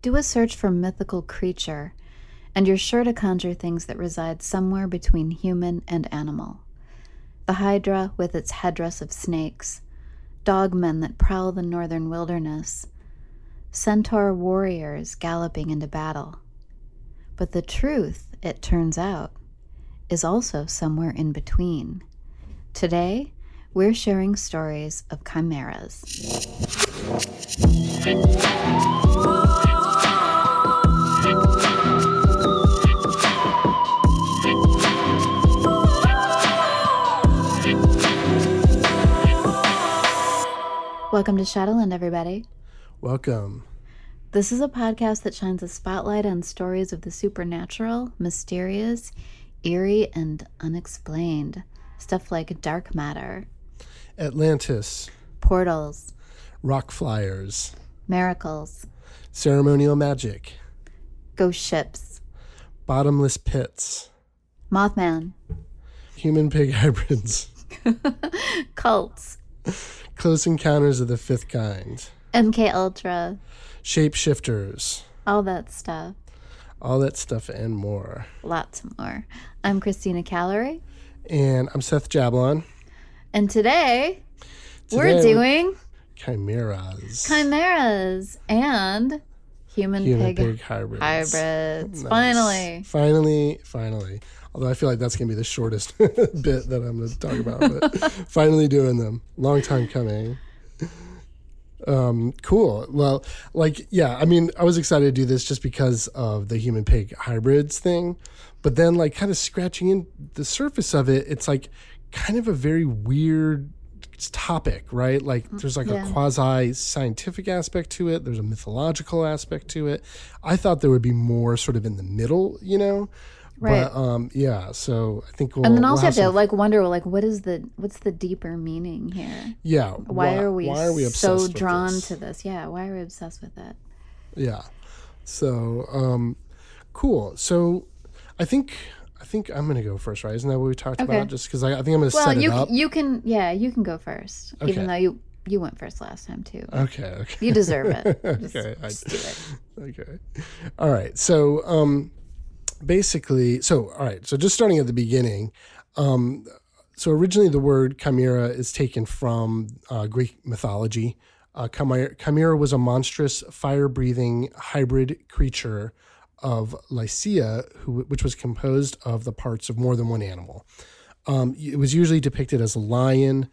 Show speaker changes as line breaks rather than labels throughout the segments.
Do a search for mythical creature, and you're sure to conjure things that reside somewhere between human and animal. The Hydra with its headdress of snakes, dogmen that prowl the northern wilderness, centaur warriors galloping into battle. But the truth, it turns out, is also somewhere in between. Today, we're sharing stories of chimeras. Welcome to Shadowland, everybody.
Welcome.
This is a podcast that shines a spotlight on stories of the supernatural, mysterious, eerie, and unexplained. Stuff like dark matter,
Atlantis,
portals,
rock flyers,
miracles,
ceremonial magic,
ghost ships,
bottomless pits,
Mothman,
human pig hybrids,
cults,
close encounters of the fifth kind,
MK Ultra,
shapeshifters,
all that stuff.
all that stuff and more.
Lots more. I'm Christina Callery,
And I'm Seth Jablon.
and today, we're doing
Chimeras.
chimeras and human,
human
pig,
pig hybrids.
hybrids.
Nice.
Finally.
Finally, finally. Although I feel like that's going to be the shortest bit that I'm going to talk about, but finally doing them. Long time coming. Um, cool. Well, like, yeah, I mean, I was excited to do this just because of the human pig hybrids thing, but then, like, kind of scratching in the surface of it, it's like kind of a very weird topic, right? Like, there's like
Yeah.
a quasi scientific aspect to it, there's a mythological aspect to it. I thought there would be more sort of in the middle, you know?
Right.
But um, yeah, so I think we'll.
and then
we'll
also have
have
to like wonder like what is the what's the deeper meaning here?
yeah.
Why, are we,
why are we
so drawn
this?
to this? Yeah, why are we obsessed with it?
Yeah. So, um, cool. So, I think I think I'm gonna go first, right? Isn't that what we talked
Okay.
about? Just because I, I think I'm gonna
Well,
set
you
it up.
Well, you can yeah you can go first,
Okay.
even though you you went first last time too.
okay. Okay.
You deserve it. Just,
Okay, I-
just do it.
okay. All right. So, um, basically, so all right. So, just starting at the beginning. Um, so originally, the word chimera is taken from uh, Greek mythology. Uh, chimera, was a monstrous, fire-breathing hybrid creature of Lycia, who, which was composed of the parts of more than one animal. Um, it was usually depicted as a lion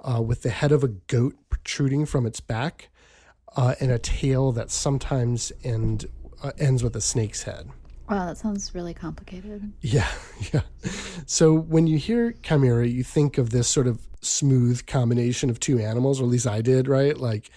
uh, with the head of a goat protruding from its back uh, and a tail that sometimes end, uh, ends with a snake's head.
Wow, that sounds really complicated.
Yeah, yeah. So when you hear chimera, you think of this sort of smooth combination of two animals, or at least I did, right? Like,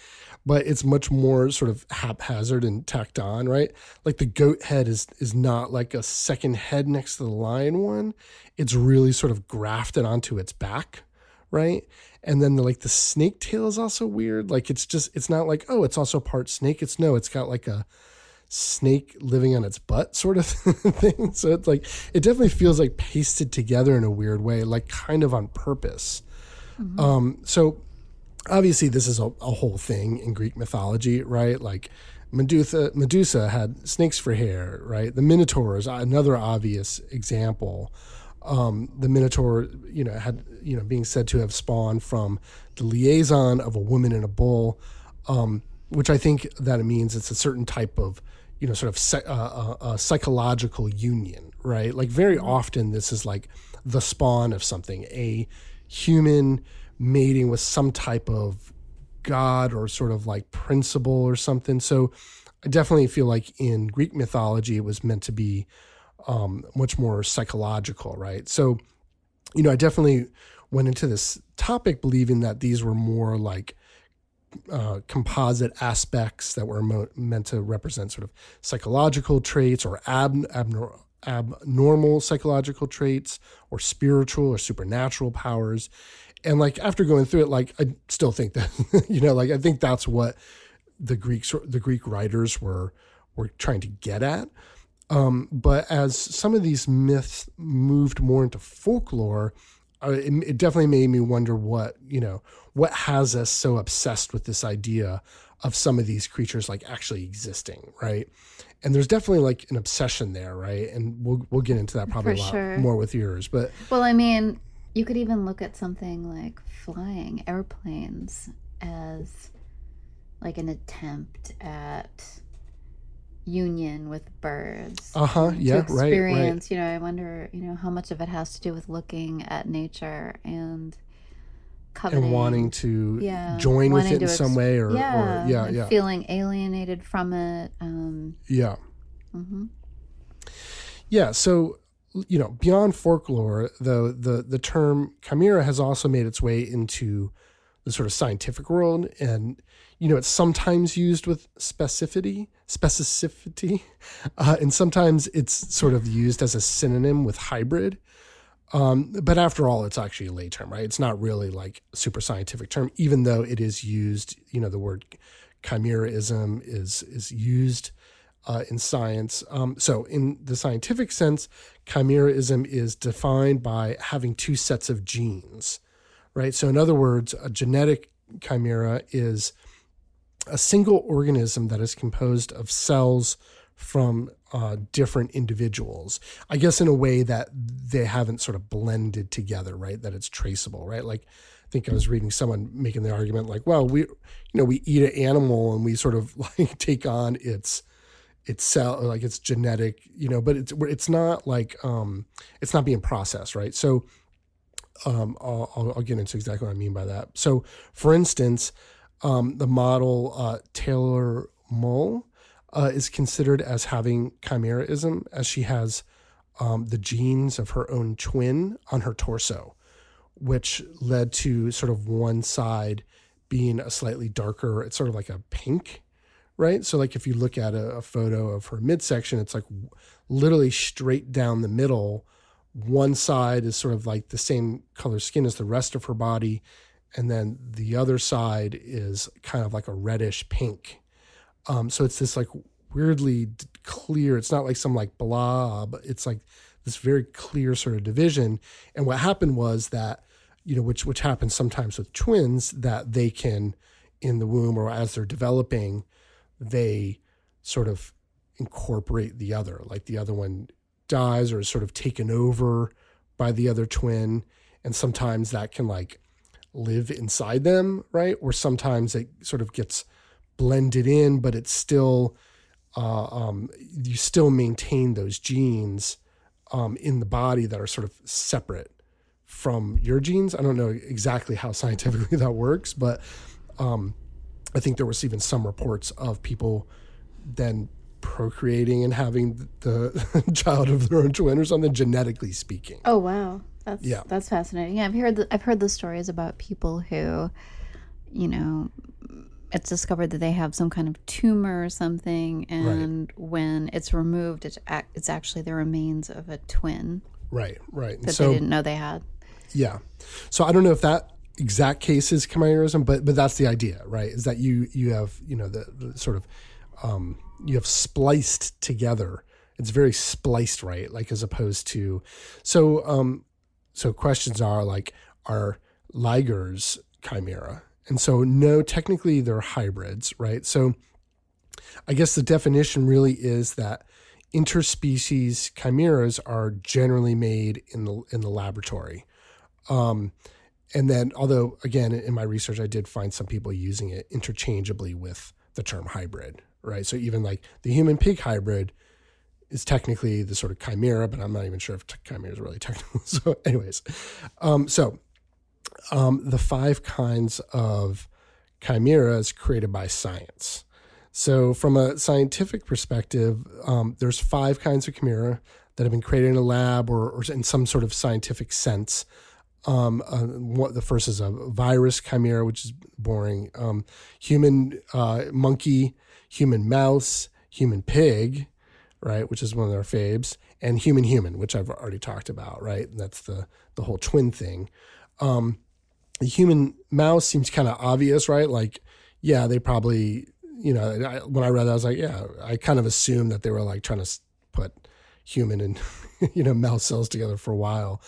but it's much more sort of haphazard and tacked on, right? Like the goat head is is not like a second head next to the lion one. It's really sort of grafted onto its back, right? And then the, like the snake tail is also weird. Like it's just it's not like oh, it's also part snake. It's no, it's got like a snake living on its butt sort of thing. So it's like it definitely feels like pasted together in a weird way, like kind of on purpose. Um, so obviously this is a, a whole thing in Greek mythology, right? Like Medusa, Medusa had snakes for hair, right? The Minotaur is another obvious example. Um, the Minotaur, you know, had you know being said to have spawned from the liaison of a woman and a bull, um, which I think that it means it's a certain type of you know sort of uh, uh, uh, psychological union, right? Like very often this is like the spawn of something, a human mating with some type of god or sort of like principle or something. So I definitely feel like in Greek mythology it was meant to be um, much more psychological, right? So, you know, I definitely went into this topic believing that these were more like uh, composite aspects that were mo- meant to represent sort of psychological traits or ab- abnor- abnormal psychological traits or spiritual or supernatural powers. And like after going through it, like I still think that you know, like I think that's what the Greeks the Greek writers were were trying to get at. Um, but as some of these myths moved more into folklore, Uh, it, it definitely made me wonder what you know what has us so obsessed with this idea of some of these creatures like actually existing, right? And there's definitely like an obsession there, right? And we'll we'll get into that probably
For
a lot
sure.
more with yours, but
Well, I mean, you could even look at something like flying airplanes as like an attempt at union with birds.
uh huh,
to
yeah, right, right,
experience, you know, I wonder, you know, how much of it has to do with looking at nature and coveting
and wanting to
yeah,
join with it in some way, or
yeah,
or yeah, yeah,
feeling alienated from it. Um,
yeah.
mhm.
Yeah, so you know, beyond folklore, though the the term chimera has also made its way into the sort of scientific world, and you know, it's sometimes used with specificity, specificity, uh, and sometimes it's sort of used as a synonym with hybrid. Um, but after all, it's actually a lay term, right? It's not really like super scientific term, even though it is used. You know, the word chimeraism is is used uh, in science. Um, so, in the scientific sense, chimeraism is defined by having two sets of genes, right? So, in other words, a genetic chimera is a single organism that is composed of cells from uh, different individuals. I guess in a way that they haven't sort of blended together, right? That it's traceable, right? Like, I think I was reading someone making the argument, like, well, we, you know, we eat an animal and we sort of like take on its its cell like it's genetic you know but it's it's not like um it's not being processed right so um i'll, I'll, I'll get into exactly what i mean by that so for instance um the model uh Taylor Muhl uh, is considered as having chimeraism as she has um, the genes of her own twin on her torso which led to sort of one side being a slightly darker it's sort of like a pink right? So like if you look at a, a photo of her midsection, it's like literally straight down the middle. One side is sort of like the same color skin as the rest of her body, and then the other side is kind of like a reddish pink. Um, so it's this like weirdly clear. It's not like some like blob. It's like this very clear sort of division. And what happened was that you know, which which happens sometimes with twins, that they can in the womb or as they're developing they sort of incorporate the other like the other one dies or is sort of taken over by the other twin and sometimes that can like live inside them right? Or sometimes it sort of gets blended in but it's still uh, um, you still maintain those genes um, in the body that are sort of separate from your genes. I don't know exactly how scientifically that works but um, I think there was even some reports of people then procreating and having the child of their own twin or something, genetically speaking.
Oh wow, that's
Yeah.
that's fascinating. Yeah, I've heard the, I've heard the stories about people who, you know, it's discovered that they have some kind of tumor or something, and when it's removed, it's ac- it's actually the remains of a twin
Right, right. And
that
so
they didn't know they had.
yeah, so I don't know if that exact case is chimerism, but but that's the idea, right? Is that you you have you know the, the sort of um, you have spliced together. It's very spliced, right? Like as opposed to so um, so questions are like are ligers chimera, and so no, technically they're hybrids, right? So I guess the definition really is that interspecies chimeras are generally made in the in the laboratory. Um, and then, although again, in my research, I did find some people using it interchangeably with the term hybrid, right? So even like the human pig hybrid is technically the sort of chimera, but I'm not even sure if chimera is really technical. So, anyways, um, so um, the five kinds of chimeras created by science. So, from a scientific perspective, um, there's five kinds of chimera that have been created in a lab or, or in some sort of scientific sense. Um, uh, what the first is a virus chimera, which is boring. Um, human uh, monkey, human mouse, human pig, right, which is one of their faves, and human human, which I've already talked about, right. And that's the the whole twin thing. Um, the human mouse seems kind of obvious, right? Like, yeah, they probably, you know, I, when I read that, I was like, yeah, I kind of assumed that they were like trying to put human and, you know, mouse cells together for a while.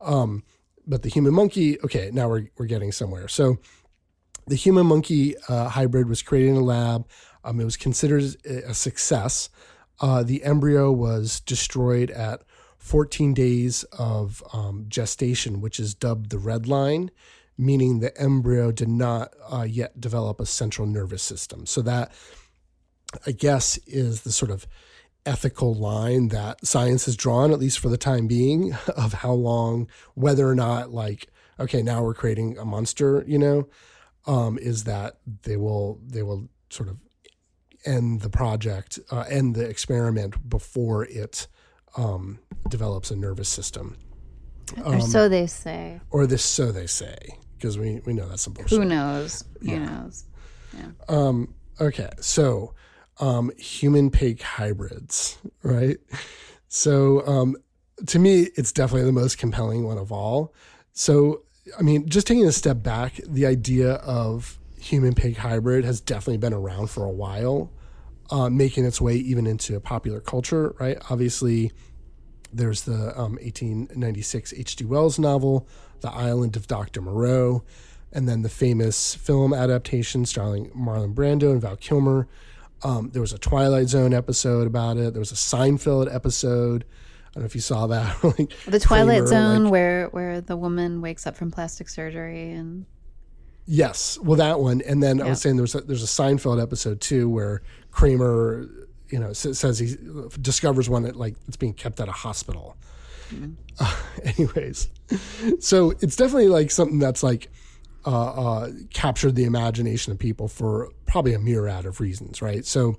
Um, but the human monkey, okay, now we're we're getting somewhere. So the human monkey uh, hybrid was created in a lab. Um, it was considered a success. Uh, the embryo was destroyed at 14 days of um, gestation, which is dubbed the red line, meaning the embryo did not uh, yet develop a central nervous system. So that, I guess, is the sort of ethical line that science has drawn, at least for the time being, of how long, whether or not, like, okay, now we're creating a monster, you know, um, is that they will they will sort of end the project, uh, end the experiment before it um, develops a nervous system.
Um, or so they say.
Or this, so they say, because we, we know that's some bullshit.
Who knows? Who yeah. knows?
Yeah. Um, okay, so um, human pig hybrids, right? So um, to me, it's definitely the most compelling one of all. So, I mean, just taking a step back, the idea of human pig hybrid has definitely been around for a while, uh, making its way even into popular culture, right? Obviously, there's the um, 1896 H.G. Wells novel, The Island of Dr. Moreau, and then the famous film adaptation starring Marlon Brando and Val Kilmer. Um, there was a Twilight Zone episode about it. There was a Seinfeld episode. I don't know if you saw that.
like the Twilight Kramer, Zone, like, where where the woman wakes up from plastic surgery and
Yes, well, that one, and then yeah. I was saying there's a, there's a Seinfeld episode too where Kramer, you know, says he discovers one that like it's being kept at a hospital. Mm-hmm. Uh, anyways, so it's definitely like something that's like uh, uh, captured the imagination of people for probably a myriad of reasons, right? So,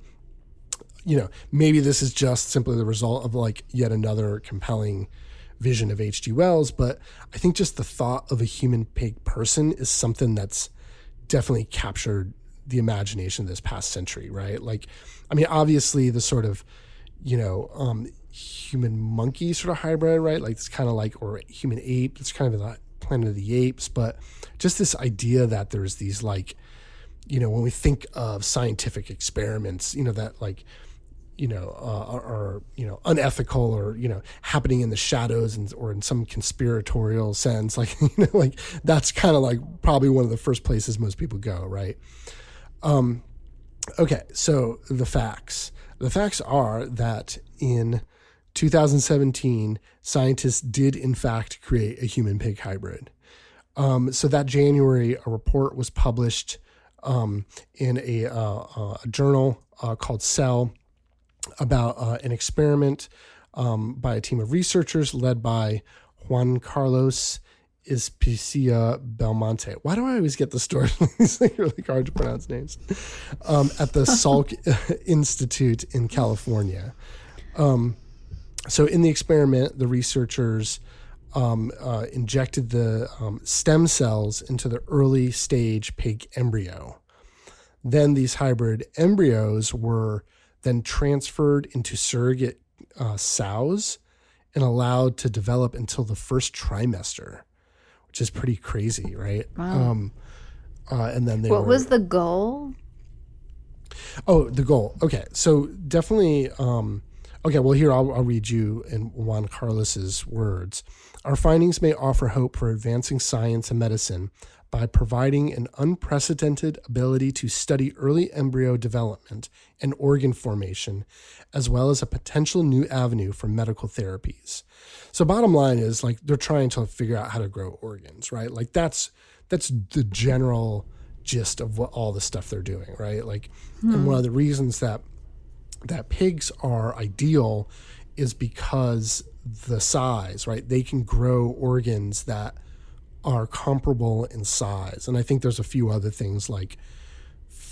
you know, maybe this is just simply the result of like yet another compelling vision of H.G. Wells, but I think just the thought of a human pig person is something that's definitely captured the imagination of this past century, right? Like, I mean, obviously the sort of, you know, um, human monkey sort of hybrid, right? Like it's kind of like, or human ape, it's kind of the planet of the apes, but just this idea that there's these like, you know, when we think of scientific experiments, you know, that like, you know, uh, are, you know unethical or you know happening in the shadows and or in some conspiratorial sense. Like you know, like that's kind of like probably one of the first places most people go, right? Um, okay, so the facts. The facts are that in 2017, scientists did in fact create a human pig hybrid. Um, so that January, a report was published um, in a, uh, uh, a journal uh, called Cell about uh, an experiment um, by a team of researchers led by Juan Carlos Izpisua Belmonte. Why do I always get the story? These like really hard to pronounce names. Um, at the Salk Institute in California. Um, so in the experiment, the researchers um, uh, injected the um, stem cells into the early stage pig embryo. Then these hybrid embryos were then transferred into surrogate uh, sows and allowed to develop until the first trimester, which is pretty crazy, right? Wow. Um, uh, and then they
what
were,
was the goal?
Oh, the goal. Okay, so definitely. Um, okay, well here I'll, I'll read you in Juan Carlos's words. Our findings may offer hope for advancing science and medicine by providing an unprecedented ability to study early embryo development and organ formation, as well as a potential new avenue for medical therapies. So bottom line is like they're trying to figure out how to grow organs, right? Like that's that's the general gist of what all the stuff they're doing, right? Like hmm. and one of the reasons that that pigs are ideal is because the size, right? They can grow organs that are comparable in size. And I think there's a few other things like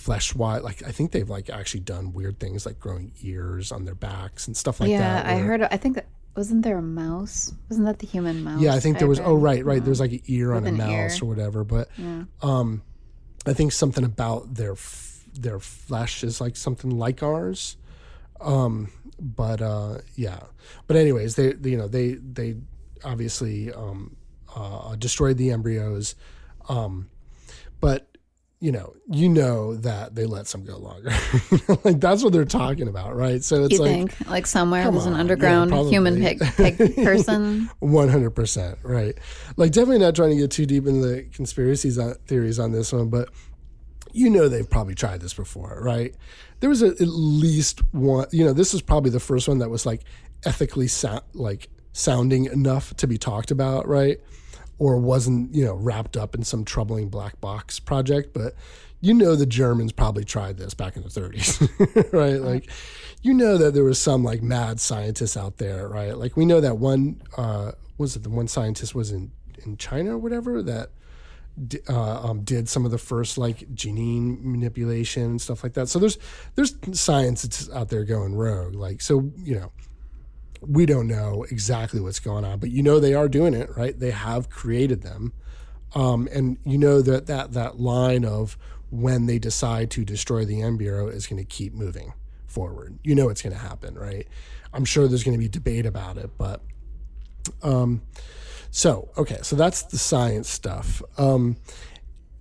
flesh wise like I think they've like actually done weird things like growing ears on their backs and stuff like
yeah,
that.
Yeah, I heard I think that wasn't there a mouse? Wasn't that the human mouse?
Yeah, I think there was oh right, right. There's like an ear on a mouse ear. or whatever, but yeah. um I think something about their their flesh is like something like ours. Um but uh yeah. But anyways, they, they you know, they they obviously um uh, destroyed the embryos. Um, but you know, you know that they let some go longer. like that's what they're talking about, right? So it's
You
like
think like somewhere there's an
on, yeah,
underground human pig, pig person?
One hundred percent, right? Like definitely not trying to get too deep into the conspiracies on, theories on this one, but you know they've probably tried this before, right? There was a, at least one. You know, this is probably the first one that was like ethically so, like sounding enough to be talked about, right? Or wasn't you know wrapped up in some troubling black box project, but you know the Germans probably tried this back in the 30s, right? Like, you know that there was some like mad scientists out there, right? Like we know that one uh, was it the one scientist was in in China or whatever that uh, um, did some of the first like gene manipulation and stuff like that. So there's there's science that's out there going rogue. Like so, you know, we don't know exactly what's going on, but you know they are doing it, right? They have created them, um, and you know that that that line of when they decide to destroy the embryo is going to keep moving forward. You know it's going to happen, right? I'm sure there's going to be debate about it, but um, so okay, so that's the science stuff. Um,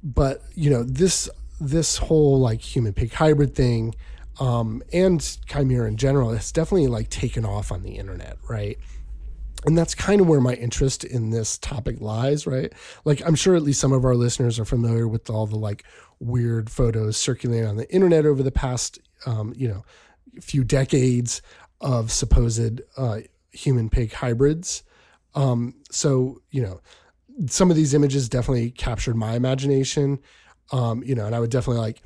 but you know this this whole like human pig hybrid thing um, and chimera in general has definitely like taken off on the internet, right? And that's kind of where my interest in this topic lies, right? Like I'm sure at least some of our listeners are familiar with all the like weird photos circulating on the internet over the past um, you know few decades of supposed uh, human pig hybrids. Um, so you know some of these images definitely captured my imagination. Um, you know, and I would definitely like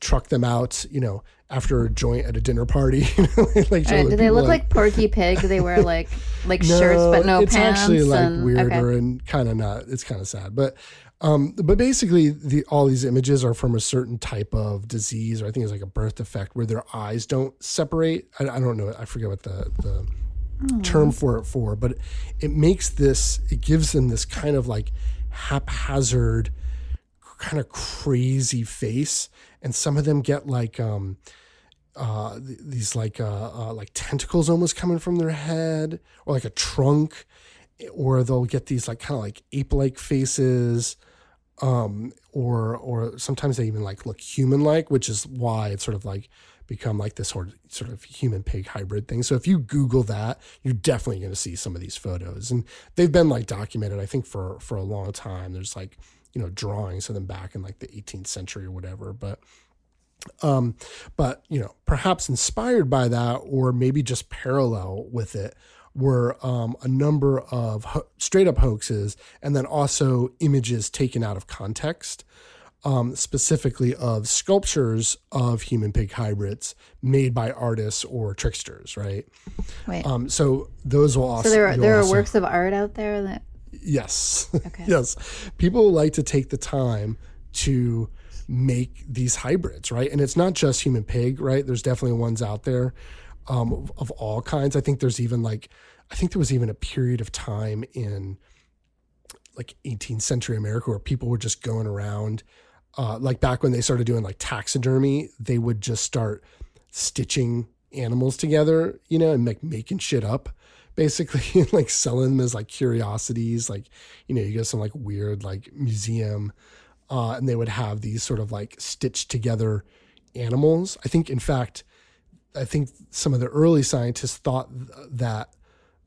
truck them out, you know, after a joint at a dinner party. like, show
Right,
the
do they look like Porky Pig? Do they wear like like shirts but no
it's
pants?
actually like
and,
weirder
okay.
and kind of not. It's kind of sad, but um, but basically, the all these images are from a certain type of disease, or I think it's like a birth defect where their eyes don't separate. I, I don't know. I forget what the the term for it for, but it makes this. It gives them this kind of like haphazard, kind of crazy face, and some of them get like um uh, these like uh, uh, like tentacles almost coming from their head, or like a trunk, or they'll get these like kind of like ape-like faces, um, or or sometimes they even like look human-like, which is why it's sort of like become like this sort of sort of human pig hybrid thing. So if you Google that, you're definitely going to see some of these photos, and they've been like documented. I think for for a long time. There's like you know drawings of them back in like the 18th century or whatever, but um, but you know, perhaps inspired by that, or maybe just parallel with it, were um, a number of ho- straight up hoaxes, and then also images taken out of context, um, specifically of sculptures of human pig hybrids made by artists or tricksters, right?
Right.
Um, so those will also
so there are there are
also-
works of art out there that
Yes.
Okay.
yes. People like to take the time to make these hybrids, right? And it's not just human pig, right? There's definitely ones out there um, of, of all kinds. I think there's even like, I think there was even a period of time in like 18th century America where people were just going around, uh, like back when they started doing like taxidermy, they would just start stitching animals together, you know, and like making shit up basically like selling them as like curiosities. Like, you know, you go to some like weird like museum, uh, and they would have these sort of like stitched together animals. I think, in fact, I think some of the early scientists thought th- that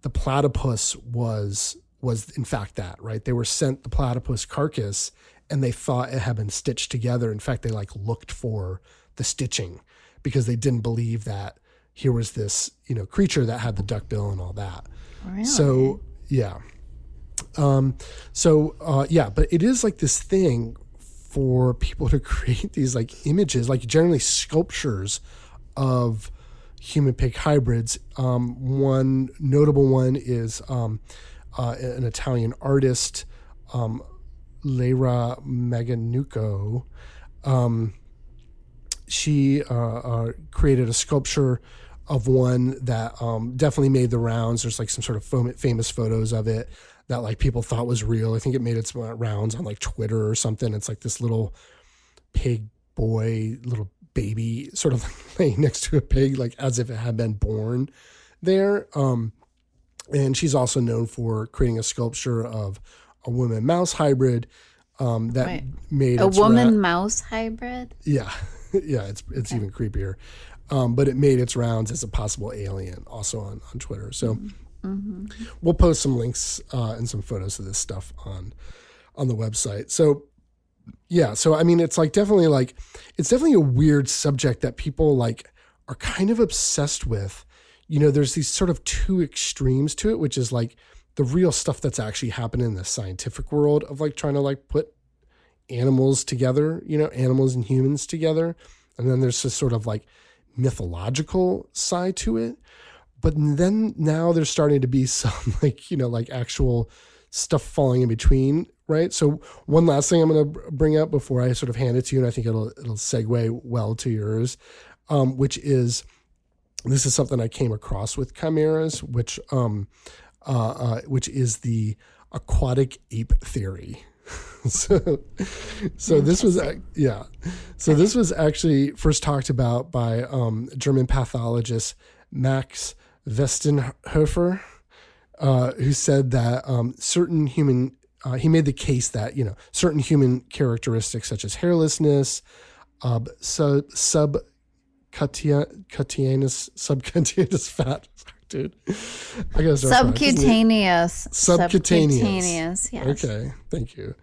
the platypus was was in fact that right. They were sent the platypus carcass, and they thought it had been stitched together. In fact, they like looked for the stitching because they didn't believe that here was this you know creature that had the duck bill and all that.
really?
So yeah, um, so uh, yeah, but it is like this thing for people to create these like images, like generally sculptures of human pig hybrids. Um, one notable one is um, uh, an Italian artist, um, Laira Maganuco. Um, she uh, uh, created a sculpture of one that um, definitely made the rounds. There's like some sort of fam- famous photos of it that like people thought was real. I think it made its rounds on like Twitter or something. It's like this little pig boy, little baby, sort of like laying next to a pig, like as if it had been born there. Um, and she's also known for creating a sculpture of a woman mouse hybrid um, that
Wait.
made
A
its ra-
woman mouse hybrid?
yeah, yeah, it's it's even creepier. Um, but it made its rounds as a possible alien, also on on Twitter. So we'll post some links uh, and some photos of this stuff on on the website. So yeah, so I mean, it's like definitely like it's definitely a weird subject that people like are kind of obsessed with. You know, there's these sort of two extremes to it, which is like the real stuff that's actually happening in the scientific world of like trying to like put animals together, you know, animals and humans together. And then there's this sort of like mythological side to it. But then now there's starting to be some like, you know, like actual stuff falling in between, right? So one last thing I'm going to bring up before I sort of hand it to you, and I think it'll it'll segue well to yours, um, which is this is something I came across with chimeras, which um, uh, uh, which is the aquatic ape theory. so, so this was ac- yeah. So this was actually first talked about by um, German pathologist Max Westenhofer, uh, who said that um, certain human uh, he made the case that you know certain human characteristics such as hairlessness, uh, sub subcutaneous subcutaneous fat. Dude, I gotta start.
Subcutaneous.
Subcutaneous.
Subcutaneous, yes.
Okay, thank you.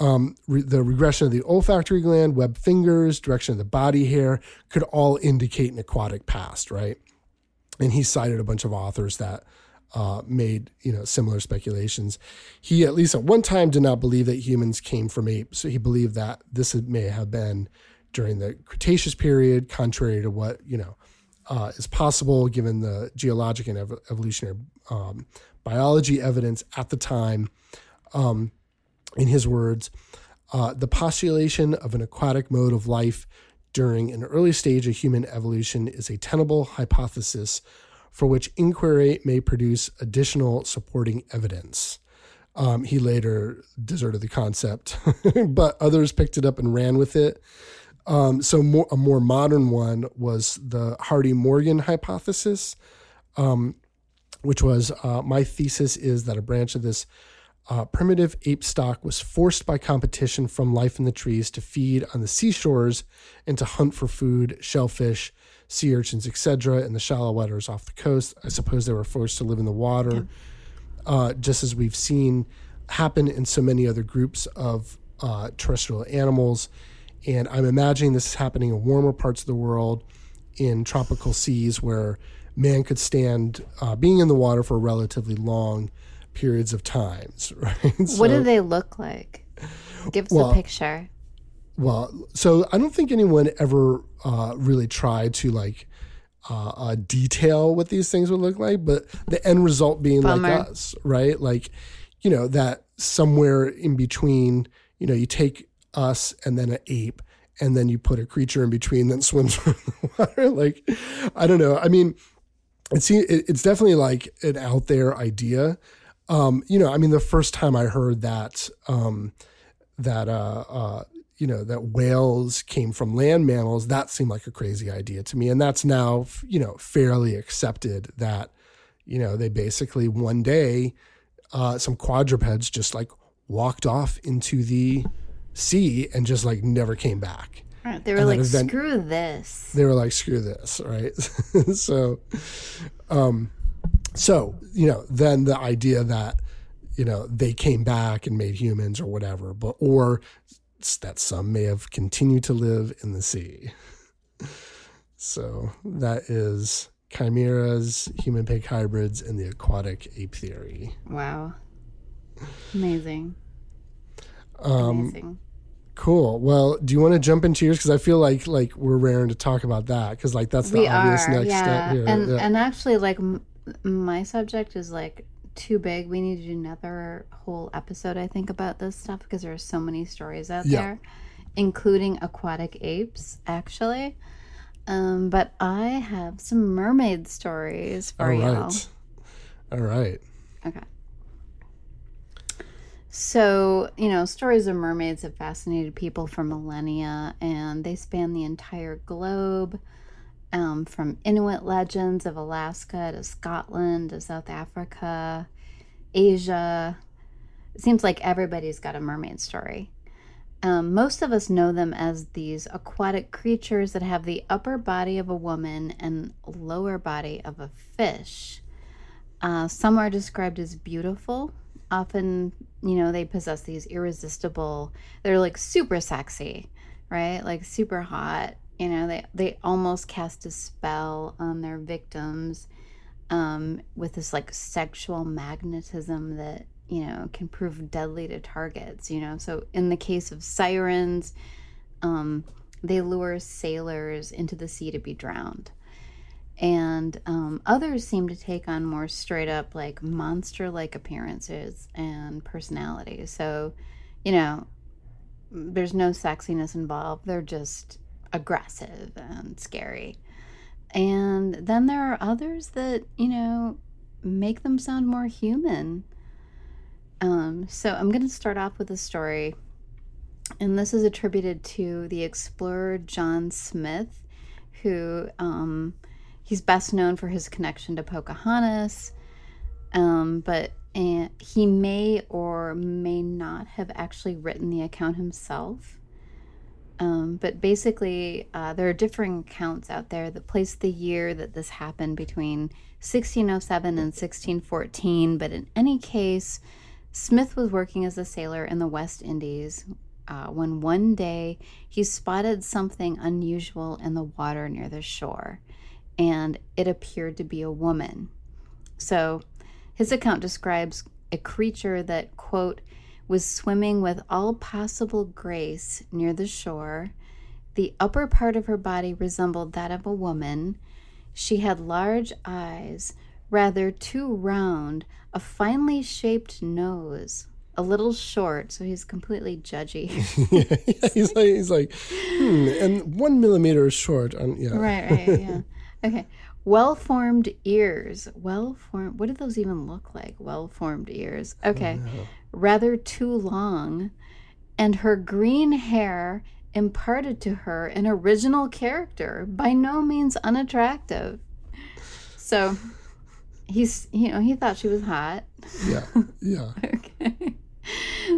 Um, re- the regression of the olfactory gland, web fingers, direction of the body hair could all indicate an aquatic past, right? And he cited a bunch of authors that uh, made you know similar speculations. He at least at one time did not believe that humans came from apes. So he believed that this may have been during the Cretaceous period, contrary to what you know uh, is possible given the geologic and ev- evolutionary um, biology evidence at the time. Um, in his words, uh, the postulation of an aquatic mode of life during an early stage of human evolution is a tenable hypothesis for which inquiry may produce additional supporting evidence. Um, he later deserted the concept, but others picked it up and ran with it. Um, so more, a more modern one was the Hardy Morgan hypothesis, um, which was uh, my thesis is that a branch of this uh, primitive ape stock was forced by competition from life in the trees to feed on the seashores and to hunt for food, shellfish, sea urchins, etc., in the shallow waters off the coast. I suppose they were forced to live in the water, uh, just as we've seen happen in so many other groups of uh, terrestrial animals. And I'm imagining this is happening in warmer parts of the world, in tropical seas where man could stand uh, being in the water for relatively long periods of times, right?
What do they look like? Give us
Well-
a picture.
Well, so I don't think anyone ever uh, really tried to like uh, uh, detail what these things would look like, but the end result being
Bummer.
like us, right? Like, you know, that somewhere in between, you know, you take us and then an ape, and then you put a creature in between that swims around the water. Like, I don't know. I mean, it's it, it's definitely like an out there idea. Um, you know, I mean, the first time I heard that um, that uh, uh, you know that whales came from land mammals, that seemed like a crazy idea to me, and that's now you know fairly accepted that you know they basically one day uh, some quadrupeds just like walked off into the sea and just like never came back.
Right, They were
and
like,
event-
screw this.
they were like screw this right? So um so you know then the idea that you know they came back and made humans or whatever but or that some may have continued to live in the sea so that is chimeras human pig hybrids and the aquatic ape theory
Wow. Amazing.
um
Amazing.
cool well do you want to jump into yours because i feel like like we're raring to talk about that because like that's the
we
obvious
are,
next
yeah.
step here
And
yeah.
and actually, like my subject is like too big. We need to do another whole episode, I think, about this stuff because there are so many stories out
Yeah.
there, including aquatic apes, actually. Um, but I have some mermaid stories for
all
you.
right all right
Okay. So, you know, stories of mermaids have fascinated people for millennia, and they span the entire globe um, from Inuit legends of Alaska to Scotland to South Africa, Asia. It seems like everybody's got a mermaid story. um, most of us know them as these aquatic creatures that have the upper body of a woman and lower body of a fish. Uh, some are described as beautiful. Often, you know, they possess these irresistible, they're like super sexy, right? Like super hot. You know, they, they almost cast a spell on their victims um, with this like sexual magnetism that you know, can prove deadly to targets, you know. So in the case of sirens, um, they lure sailors into the sea to be drowned. And um, others seem to take on more straight up, like monster like appearances and personalities. So, you know, there's no sexiness involved, they're just aggressive and scary. And then there are others that, you know, make them sound more human um, so I'm going to start off with a story, and this is attributed to the explorer John Smith, who um, he's best known for his connection to Pocahontas, um, but uh, he may or may not have actually written the account himself. Um, but basically, uh, there are differing accounts out there that place the year that this happened between 1607 and 1614. But in any case, Smith was working as a sailor in the West Indies uh, when one day he spotted something unusual in the water near the shore, and it appeared to be a woman. So his account describes a creature that, quote, was swimming with all possible grace near the shore. The upper part of her body resembled that of a woman. She had large eyes, rather too round, a finely shaped nose, a little short, so he's completely judgy.
yeah, yeah, he's like, he's like, hmm, and one millimeter short. On, yeah.
Right, right, yeah. okay. Well formed ears. Well formed. What do those even look like? Well formed ears. Okay. Oh, Rather too long. And her green hair imparted to her an original character, by no means unattractive. So he's you know he thought she was hot
yeah yeah
okay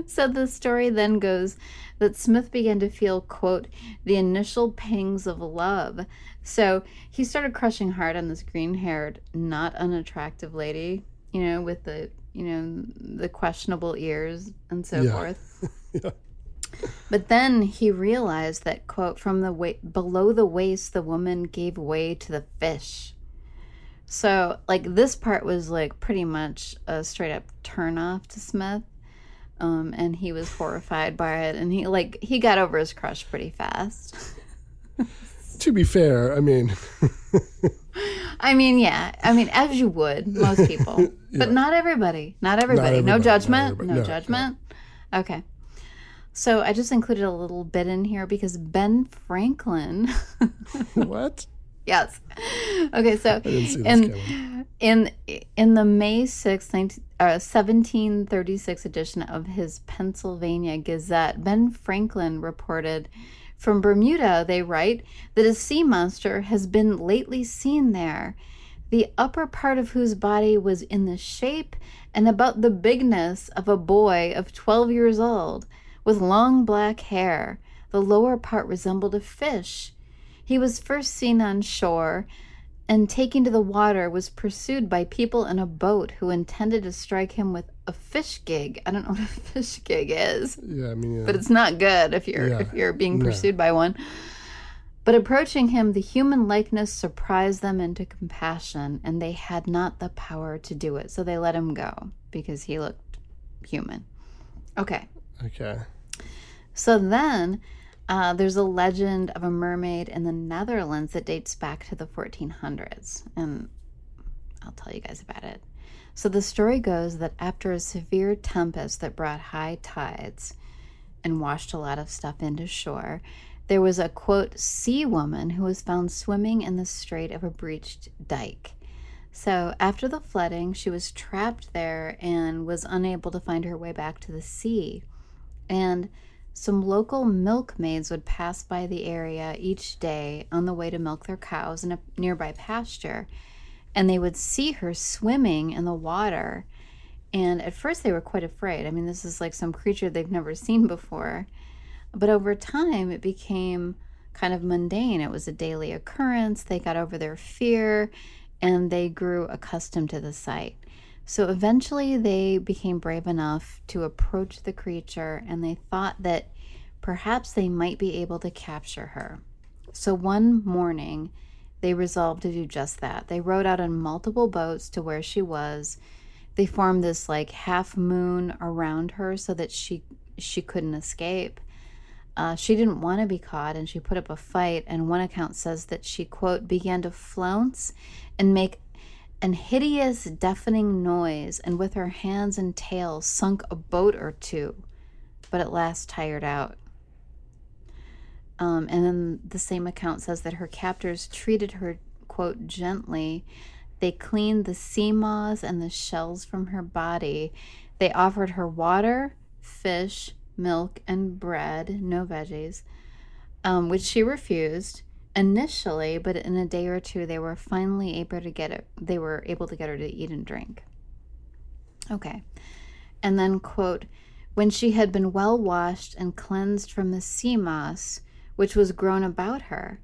so the story then goes that smith began to feel quote the initial pangs of love so he started crushing hard on this green-haired not unattractive lady you know with the you know the questionable ears and so yeah. forth yeah. But then he realized that, quote, from the wa- below the waist, the woman gave way to the fish. So, like, this part was like pretty much a straight up turn off to Smith. Um, and he was horrified by it. And he, like, he got over his crush pretty fast.
to be fair, I mean,
I mean, yeah. I mean, as you would, most people, yeah. but not everybody. Not everybody. Not everybody no judgment. Everybody. No, no, judgment. No. Okay. So I just included a little bit in here because Ben Franklin.
what?
Yes. Okay, so in in in the May 6th, 19, uh, 1736 edition of his Pennsylvania Gazette, Ben Franklin reported from Bermuda, they write that a sea monster has been lately seen there, the upper part of whose body was in the shape and about the bigness of a boy of 12 years old, with long black hair. The lower part resembled a fish he was first seen on shore and taken to the water was pursued by people in a boat who intended to strike him with a fish gig. I don't know what a fish gig is.
Yeah, I mean, yeah.
but it's not good if you're yeah. if you're being pursued by one. But approaching him, the human likeness surprised them into compassion, and they had not the power to do it. So they let him go because he looked human. Okay.
Okay.
So then uh, there's a legend of a mermaid in the Netherlands that dates back to the 1400s, and I'll tell you guys about it. So the story goes that after a severe tempest that brought high tides and washed a lot of stuff into shore, there was a quote sea woman who was found swimming in the strait of a breached dike. So after the flooding, she was trapped there and was unable to find her way back to the sea. And some local milkmaids would pass by the area each day on the way to milk their cows in a nearby pasture, and they would see her swimming in the water. And at first, they were quite afraid. I mean, this is like some creature they've never seen before. But over time, it became kind of mundane. It was a daily occurrence. They got over their fear and they grew accustomed to the sight. So eventually, they became brave enough to approach the creature and they thought that perhaps they might be able to capture her. So one morning, they resolved to do just that. They rowed out on multiple boats to where she was. They formed this like half moon around her so that she she couldn't escape. Uh, she didn't want to be caught and she put up a fight. And one account says that she, quote, began to flounce and make an hideous, deafening noise, and with her hands and tail sunk a boat or two, but at last tired out. Um, and then the same account says that her captors treated her, quote, gently. They cleaned the sea moss and the shells from her body. They offered her water, fish, milk, and bread, no veggies, um, which she refused initially, but in a day or two, they were finally able to get it. They were able to get her to eat and drink. Okay, and then quote, when she had been well washed and cleansed from the sea moss which was grown about her,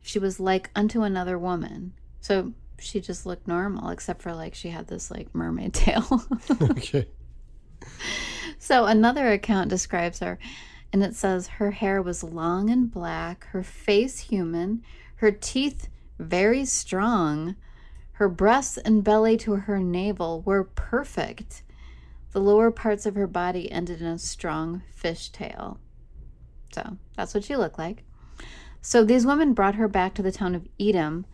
she was like unto another woman. So she just looked normal, except for like she had this like mermaid tail. okay. So another account describes her, and it says her hair was long and black, her face human, her teeth very strong, her breasts and belly to her navel were perfect. The lower parts of her body ended in a strong fish tail. So that's what she looked like. So these women brought her back to the town of Edam,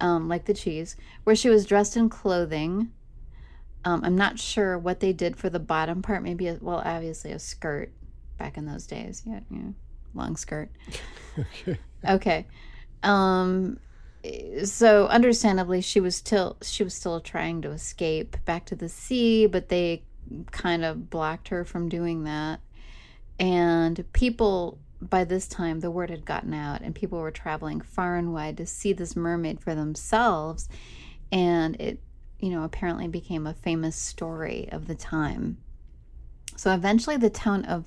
um, like the cheese, where she was dressed in clothing. Um, I'm not sure what they did for the bottom part. Maybe, a, well, obviously a skirt back in those days. Yeah, yeah long skirt. okay. Okay. Um, so understandably, she was still she was still trying to escape back to the sea, but they kind of blocked her from doing that. And people by this time the word had gotten out and people were traveling far and wide to see this mermaid for themselves and it you know apparently became a famous story of the time so eventually the town of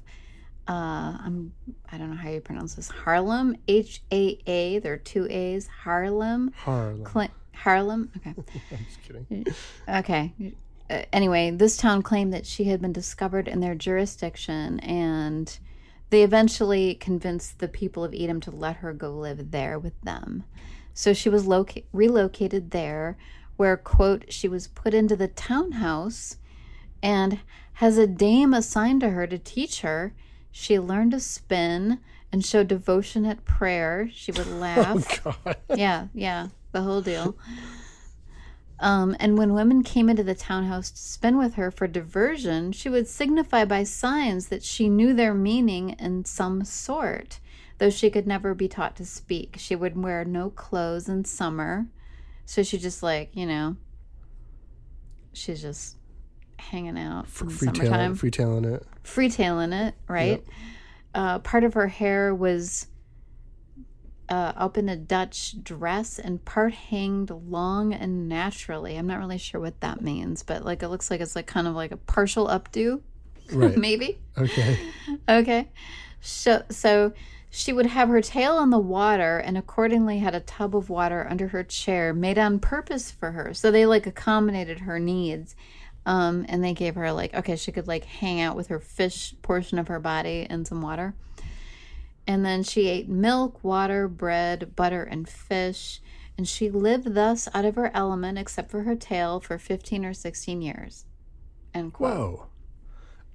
uh, I'm, I don't know how you pronounce this. Harlem H A A. There are two A's. Harlem.
Haarlem.
Cl- Haarlem. Okay.
I'm just kidding.
Okay. Uh, anyway, this town claimed that she had been discovered in their jurisdiction and they eventually convinced the people of Edam to let her go live there with them. So she was loca- relocated there, where, quote, she was put into the townhouse and has a dame assigned to her to teach her. She learned to spin and show devotion at prayer. She would laugh.
Oh, God.
Yeah, yeah, the whole deal. Um, and when women came into the townhouse to spin with her for diversion, she would signify by signs that she knew their meaning in some sort, though she could never be taught to speak. She would wear no clothes in summer. So she just like, you know, she's just hanging out
free
summertime.
freetailing it.
Freetailing it, right? Yep. Uh, part of her hair was uh, up in a Dutch dress and part hanged long and naturally. I'm not really sure what that means, but like it looks like it's like kind of like a partial updo, right. maybe.
Okay.
okay. So, so she would have her tail on the water and accordingly had a tub of water under her chair made on purpose for her. So they like accommodated her needs. Um, and they gave her like, okay, she could like hang out with her fish portion of her body and some water. And then she ate milk, water, bread, butter, and fish. And she lived thus out of her element, except for her tail, for 15 or 16 years. End quote.
Whoa.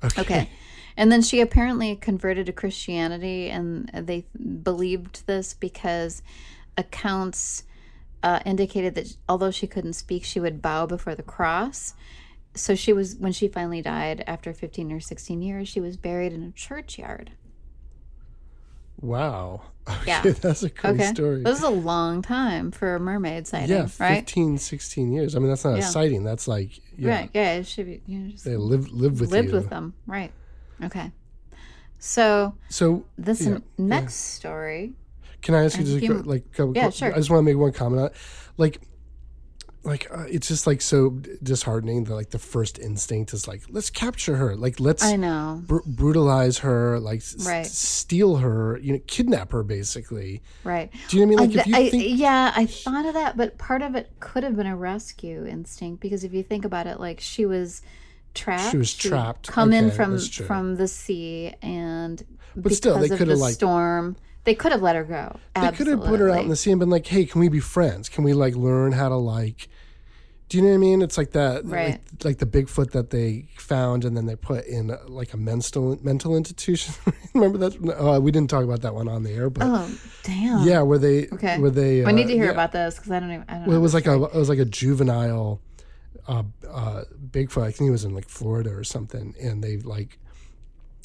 Okay. okay. And then she apparently converted to Christianity, and they believed this because accounts uh, indicated that although she couldn't speak, she would bow before the cross. So she was, when she finally died after 15 or 16 years, she was buried in a churchyard.
Wow.
Okay, yeah.
That's a great okay. story.
This is a long time for a mermaid sighting,
yeah,
right?
15, 16 years. I mean, that's not yeah. a sighting. That's like, yeah.
Right. Yeah, it should be. You know, just
they live, live with
lived
you.
with them. Right. Okay. So,
so
this yeah, next story.
Can I ask you just, you, like,
yeah, sure.
I just want to make one comment on it. Like, like uh, it's just like so disheartening that like the first instinct is like let's capture her like let's
I know.
br- brutalize her like s-
Right.
steal her you know kidnap her basically
Right.
do you know what i mean like
I,
if you
I-
think
yeah, I thought of that, but part of it could have been a rescue instinct because if you think about it, like she was trapped.
She was trapped.
Come in from from the sea, and
But
because
still, they
of
could
the
have, like-
storm, they could have let her go.
they could have put her out in the sea and been like hey can we be friends can we like learn how to like do you know what I mean? It's like that,
Right.
like, like the Bigfoot that they found and then they put in uh, like a mental mental institution. Remember that? Uh, we didn't talk about that one on the air, but
Oh damn!
yeah, where they,
Okay.
where they,
I need
uh,
to hear
yeah.
about this because I don't even. I don't
Well,
know
it was like a it was like a juvenile uh, uh, Bigfoot. I think he was in like Florida or something, and they like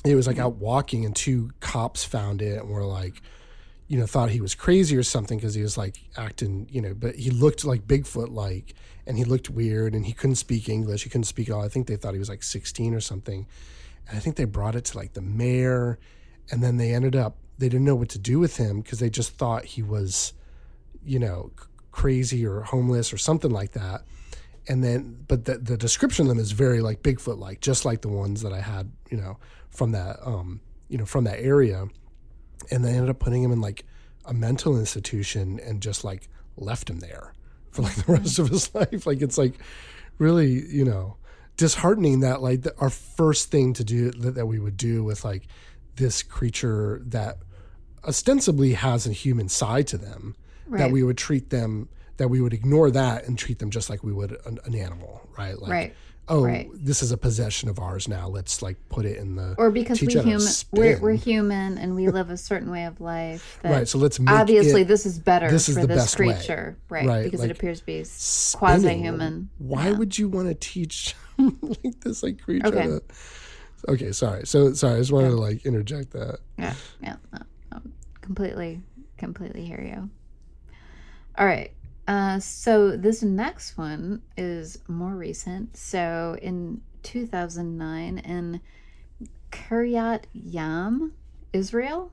it was like out walking, and two cops found it and were like, you know, thought he was crazy or something because he was like acting, you know, but he looked like Bigfoot like, and he looked weird, and he couldn't speak English. He couldn't speak at all. I think they thought he was like sixteen or something, and I think they brought it to like the mayor, and then they ended up they didn't know what to do with him because they just thought he was you know, crazy or homeless or something like that. And then, but the, the description of them is very like Bigfoot like, just like the ones that I had, you know, from that, um, you know, from that area. And they ended up putting him in like a mental institution and just like left him there for like the rest of his life. Like it's like really, you know, disheartening that like the, our first thing to do that, that we would do with like this creature that ostensibly has a human side to them that we would treat them that we would ignore that and treat them just like we would an, an animal right like
Right.
oh
Right.
this is a possession of ours now let's like put it in the
or because we human we're, we're human and we live a certain way of life. That
right so let's
obviously
it
this is better
this is
for
the
this
best way.
creature, right?
Right,
Because
like
it appears to be
spinning.
quasi-human.
why
Yeah.
would you want to teach like this like creature
Okay.
to, okay sorry so sorry i just wanted to like interject that
Yeah, yeah, no, no, completely, completely hear you. All right. Uh, so this next one is more recent. So in 2009, in Kiryat Yam, Israel,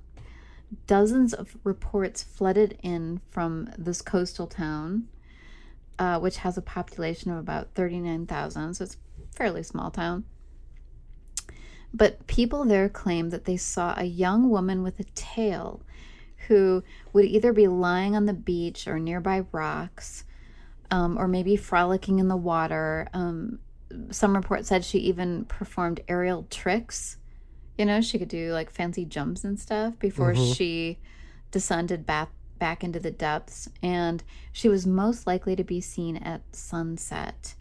dozens of reports flooded in from this coastal town, uh, which has a population of about 39,000. So it's a fairly small town. But people there claimed that they saw a young woman with a tail who would either be lying on the beach or nearby rocks, um, or maybe frolicking in the water. Um, some reports said she even performed aerial tricks. You know, she could do like fancy jumps and stuff before she descended back back into the depths. And she was most likely to be seen at sunset.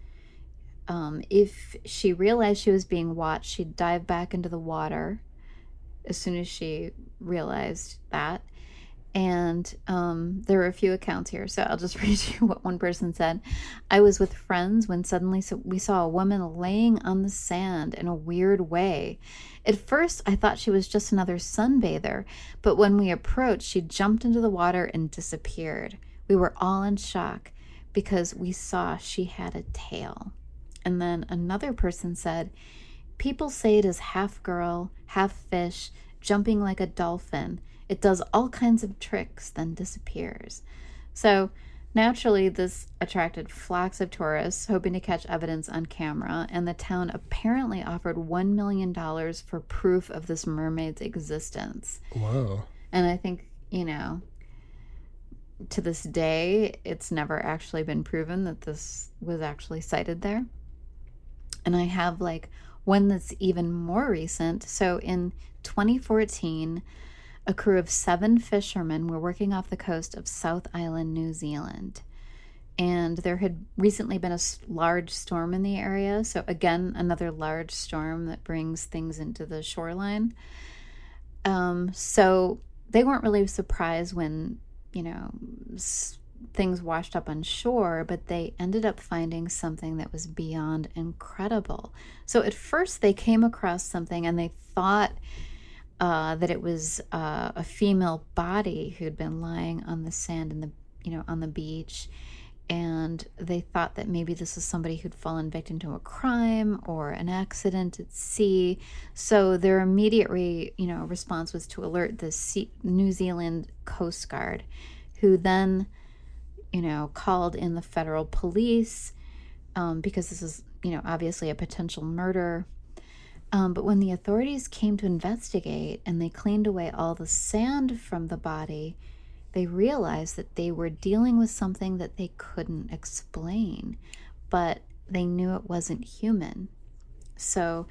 Um, if she realized she was being watched, she'd dive back into the water as soon as she realized that. And um, there are a few accounts here, so I'll just read you what one person said. I was with friends when suddenly we saw a woman laying on the sand in a weird way. At first, I thought she was just another sunbather, but when we approached, she jumped into the water and disappeared. We were all in shock because we saw she had a tail. And then another person said, People say it is half girl, half fish, jumping like a dolphin. It does all kinds of tricks, then disappears. So, naturally, this attracted flocks of tourists hoping to catch evidence on camera, and the town apparently offered $1 million for proof of this mermaid's existence.
wow
And I think, you know, to this day, it's never actually been proven that this was actually sighted there. And I have like one that's even more recent. So in 2014, a crew of seven fishermen were working off the coast of South Island, New Zealand. And there had recently been a large storm in the area. So, again, another large storm that brings things into the shoreline. Um, so they weren't really surprised when, you know, s- things washed up on shore, but they ended up finding something that was beyond incredible. So at first they came across something and they thought uh, that it was uh, a female body who'd been lying on the sand in the, you know, on the beach. And they thought that maybe this was somebody who'd fallen victim to a crime or an accident at sea. So their immediate, re, you know, response was to alert the sea, New Zealand Coast Guard, who then, you know, called in the federal police um, because this is, you know, obviously a potential murder. Um, but when the authorities came to investigate and they cleaned away all the sand from the body, they realized that they were dealing with something that they couldn't explain, but they knew it wasn't human. So,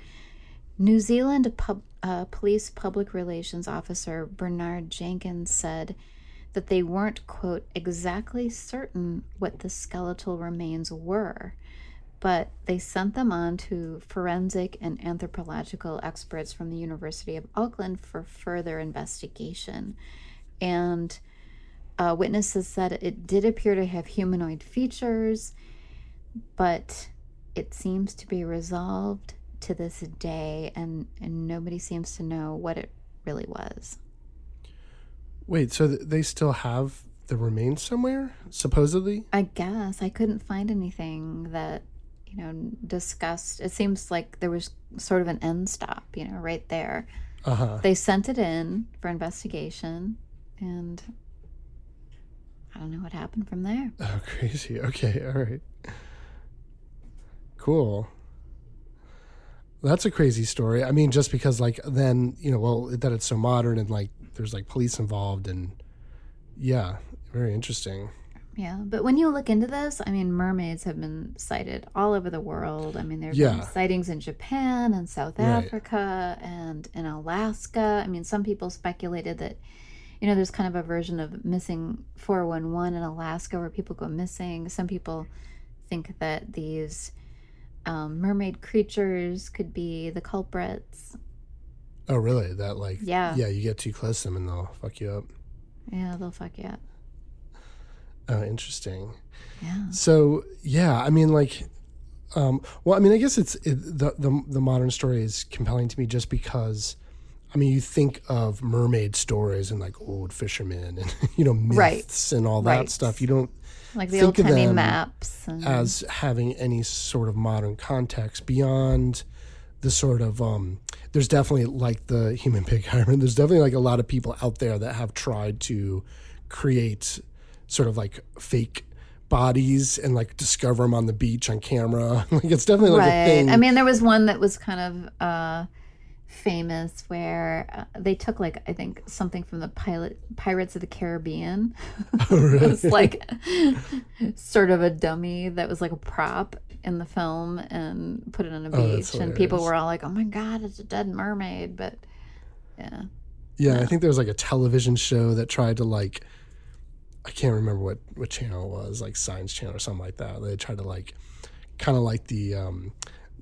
New Zealand pub, uh, police public relations officer Bernard Jenkins said that they weren't, quote, exactly certain what the skeletal remains were, but they sent them on to forensic and anthropological experts from the University of Auckland for further investigation. And uh, witnesses said it did appear to have humanoid features, but it seems to be resolved to this day, and, and nobody seems to know what it really was.
Wait, so th- they still have the remains somewhere, supposedly?
I guess I couldn't find anything that you know discussed. It seems like there was sort of an end stop, you know, right there.
Uh-huh.
They sent it in for investigation, and I don't know what happened from there.
Oh, crazy. Okay, all right. Cool. That's a crazy story. I mean, just because, like, then, you know, well, that it's so modern and, like, there's, like, police involved and, yeah, very interesting.
Yeah, but when you look into this, I mean, mermaids have been sighted all over the world. I mean, there have
Yeah.
been sightings in Japan and South
Right.
Africa and in Alaska. I mean, some people speculated that, you know, there's kind of a version of missing 411 in Alaska where people go missing. Some people think that these um, mermaid creatures could be the culprits.
Oh, really? That, like,
Yeah.
yeah, you get too close to them and they'll fuck you up.
Yeah, they'll fuck you up.
Oh, interesting.
Yeah.
So yeah, I mean, like, um, well, I mean, I guess it's it, the the the modern story is compelling to me just because, I mean, you think of mermaid stories and like old fishermen and you know
Right.
myths and all that
Right.
stuff. You don't
Like the
Think
old
of
timey maps. And,
as having any sort of modern context beyond the sort of um there's definitely like the human pig hymen there's definitely like a lot of people out there that have tried to create sort of like fake bodies and like discover them on the beach on camera. Like it's definitely like a thing.
I mean, there was one that was kind of uh, famous where uh, they took like I think something from the pilot Pirates of the Caribbean. it was like sort of a dummy that was like a prop in the film and put it on a
Oh,
beach, and people were all like, "Oh my god, it's a dead mermaid!" But yeah,
yeah i think there was like a television show that tried to like i can't remember what what channel it was like science channel or something like that they tried to like kind of like the um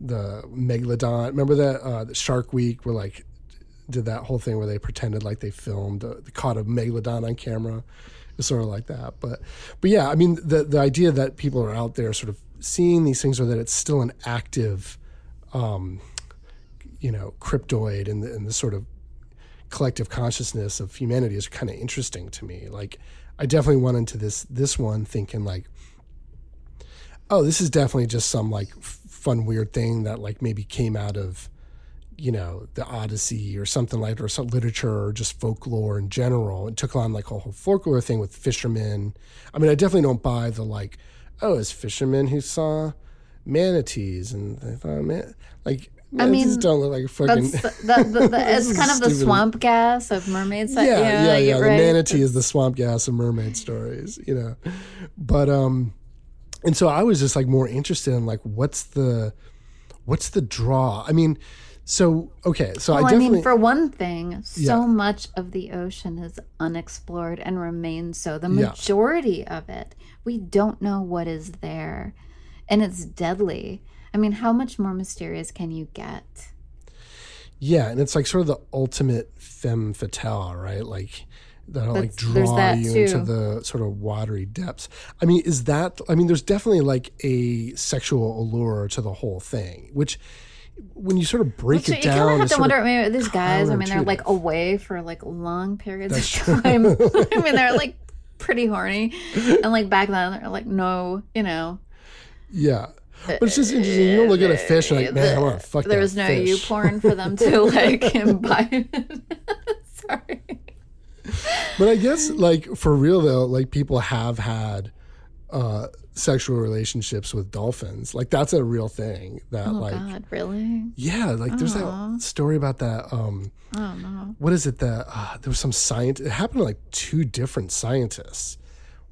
the megalodon remember that uh the shark week where like did that whole thing where they pretended like they filmed uh, caught a megalodon on camera it's sort of like that but but yeah i mean the the idea that people are out there sort of seeing these things or that it's still an active um you know cryptoid in the, in the sort of collective consciousness of humanity is kind of interesting to me. Like, I definitely went into this this one thinking like, oh, this is definitely just some like fun weird thing that like maybe came out of, you know, the Odyssey or something like or some literature or just folklore in general. It took on like a whole folklore thing with fishermen. I mean, I definitely don't buy the like, oh, it's fishermen who saw manatees and they thought, man, like.
I mean,
don't look like fucking.
the, the, the, it's kind of the
stupid.
swamp gas of mermaids.
yeah, yeah, yeah.
you're
The
right.
manatee is the swamp gas of mermaid stories, you know. But um, and so I was just like more interested in like what's the what's the draw? I mean, so okay, so
Well,
I
I,
definitely
mean, for one thing, so
Yeah.
much of the ocean is unexplored and remains so. The
Yeah.
majority of it, we don't know what is there, and it's deadly. I mean, how much more mysterious can you get?
yeah, and it's like sort of the ultimate femme fatale, right? Like that'll like
That's-
draw
that
you into the sort of watery depths. I mean, is that? I mean, there's definitely like a sexual allure to the whole thing, which when you sort of break
So
it
you kind of have to wonder. I mean, these guys. I mean, they're like away for like long periods
That's
of time. I mean, they're like pretty horny, and like back then, they're like, no, you know,
Yeah. But it's just interesting. You don't look at a fish and like, man, I want to fuck
there was no
fish.
you porn for them to like imbibe. Sorry.
But I guess, like, for real though, like, people have had uh, sexual relationships with dolphins. Like that's a real thing. That
Oh
like
God, really?
yeah, like there's
Aw.
that story about that. Um,
Oh no.
what is it that uh, there was some science? It happened to like two different scientists,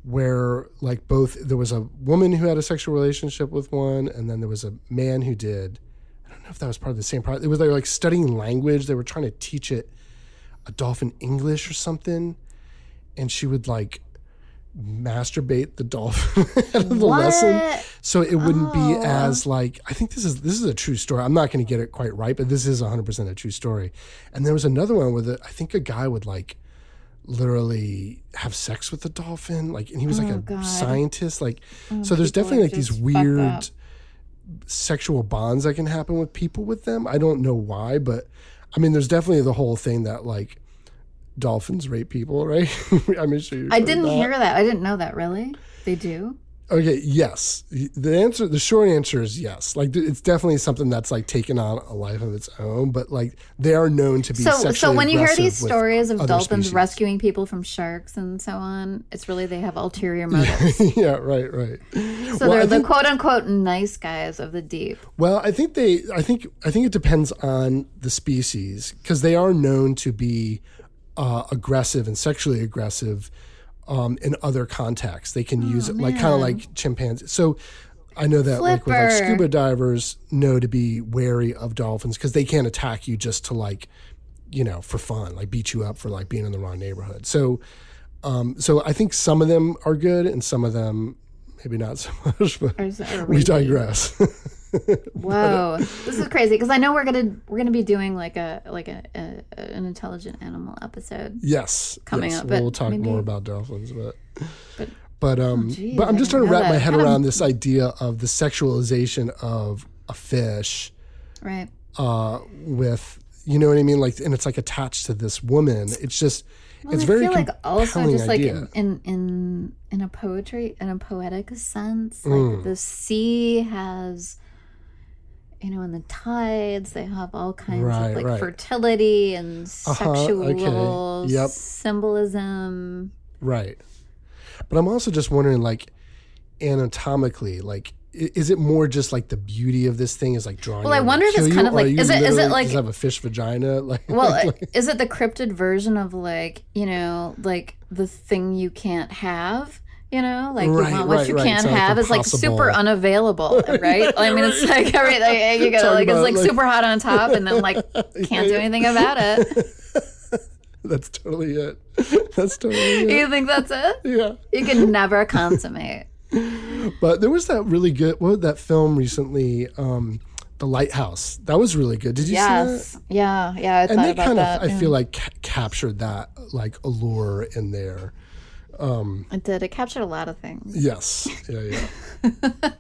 where like both there was a woman who had a sexual relationship with one, and then there was a man who did. I don't know if that was part of the same project. It was they were like studying language. They were trying to teach it a dolphin English or something, and she would like masturbate the dolphin out of the lesson so it wouldn't be
Oh.
as like i think this is this is a true story i'm not going to get it quite right but this is 100% a true story and there was another one where the, i think a guy would like literally have sex with a dolphin like and he was like
Oh,
a
God.
scientist like oh, so there's definitely like these
just fucked up.
weird sexual bonds that can happen with people with them i don't know why but i mean there's definitely the whole thing that like dolphins rape people right i mean sure
I didn't
that.
hear that. I didn't know that. Really? They do?
Okay, yes. The answer, the short answer is yes. Like it's definitely something that's like taken on a life of its own, but like they are known to be
So, so when you hear these stories of dolphins
species.
rescuing people from sharks and so on, it's really they have ulterior motives.
yeah, right, right.
So
Well,
they're
I
the
think-
quote unquote nice guys of the deep.
Well, I think they, I think, I think it depends on the species because they are known to be uh, aggressive and sexually aggressive um, in other contexts. They can use it like kind of
Oh,
like chimpanzees. So I know that like with like scuba divers know to be wary of dolphins because they can't attack you just to like, you know, for fun, like beat you up for like being in the wrong neighborhood. So, um, so I think some of them are good and some of them maybe not so much. But
Or is it- or
we digress.
Whoa, this is crazy because I know we're gonna we're gonna be doing like a like a, a an intelligent animal episode.
Yes,
coming
yes.
up, but
We'll talk
maybe-
more about dolphins, but
But-
but um,
geez,
but I'm just trying to wrap my head
Kind of-
around this idea of the sexualization of a fish
Right.
uh, with you know what I mean, like, and it's like attached to this woman. It's just
Well,
it's
I
very
feel like also just like
idea.
in, in in in a poetry in a poetic sense,
Mm.
like the sea has you know, in the tides, they have all kinds
Right,
of like
right.
fertility and
Uh-huh,
sexual
okay, yep.
symbolism.
Right. But I'm also just wondering, like, anatomically, like, is it more just like the beauty of this thing is like drawing?
Well, I
you in to
wonder if it's kind of like- is it- is it like-
have a fish vagina? Like,
Well,
like-
is it the cryptid version of like, you know, like the thing you can't have? You know, like
Right,
you want what
right,
you
right.
can't
So, like,
have is like super unavailable, right? I mean, it's like everything you got
Talking
like it's like,
like-
super hot on top, and then like can't do anything about it.
that's totally it. That's totally it.
You think that's it?
Yeah.
You can never consummate.
But there was that really good, what was that film recently? Um, the Lighthouse. That was really good. Did you see that?
Yes. Yeah. Yeah. I
and they kind
that.
of i
yeah.
feel like ca- captured that like allure in there
it did. It captured a lot of things.
yes yeah yeah